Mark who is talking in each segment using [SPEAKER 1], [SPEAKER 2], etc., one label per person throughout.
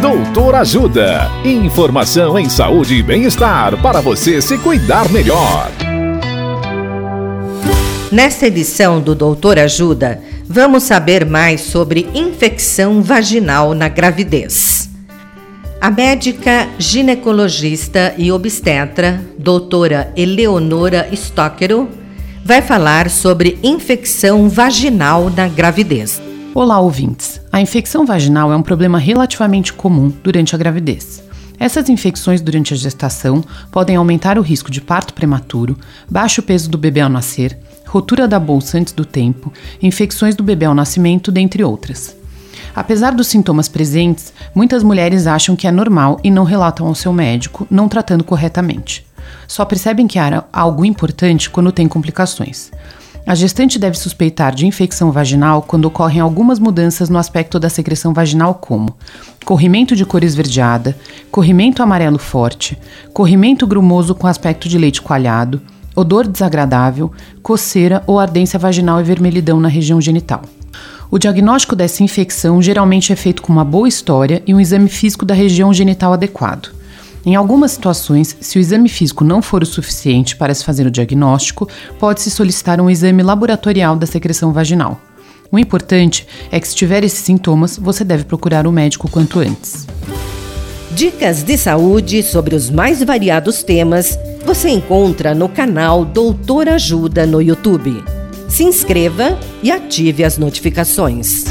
[SPEAKER 1] Doutor Ajuda. Informação em saúde e bem-estar para você se cuidar melhor.
[SPEAKER 2] Nesta edição do Doutor Ajuda, vamos saber mais sobre infecção vaginal na gravidez. A médica ginecologista e obstetra, doutora Eleonora Stockero, vai falar sobre infecção vaginal na gravidez.
[SPEAKER 3] Olá, ouvintes. A infecção vaginal é um problema relativamente comum durante a gravidez. Essas infecções durante a gestação podem aumentar o risco de parto prematuro, baixo peso do bebê ao nascer, rotura da bolsa antes do tempo, infecções do bebê ao nascimento, dentre outras. Apesar dos sintomas presentes, muitas mulheres acham que é normal e não relatam ao seu médico, não tratando corretamente. Só percebem que há algo importante quando tem complicações. A gestante deve suspeitar de infecção vaginal quando ocorrem algumas mudanças no aspecto da secreção vaginal, como corrimento de cor esverdeada, corrimento amarelo forte, corrimento grumoso com aspecto de leite coalhado, odor desagradável, coceira ou ardência vaginal e vermelhidão na região genital. O diagnóstico dessa infecção geralmente é feito com uma boa história e um exame físico da região genital adequado. Em algumas situações, se o exame físico não for o suficiente para se fazer o diagnóstico, pode-se solicitar um exame laboratorial da secreção vaginal. O importante é que, se tiver esses sintomas, você deve procurar o um médico quanto antes.
[SPEAKER 2] Dicas de saúde sobre os mais variados temas você encontra no canal Doutor Ajuda no YouTube. Se inscreva e ative as notificações.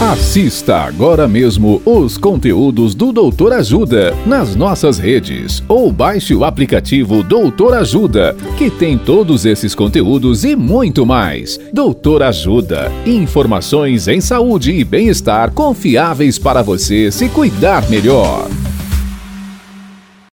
[SPEAKER 1] Assista agora mesmo os conteúdos do Doutor Ajuda nas nossas redes ou baixe o aplicativo Doutor Ajuda, que tem todos esses conteúdos e muito mais. Doutor Ajuda, informações em saúde e bem-estar confiáveis para você se cuidar melhor.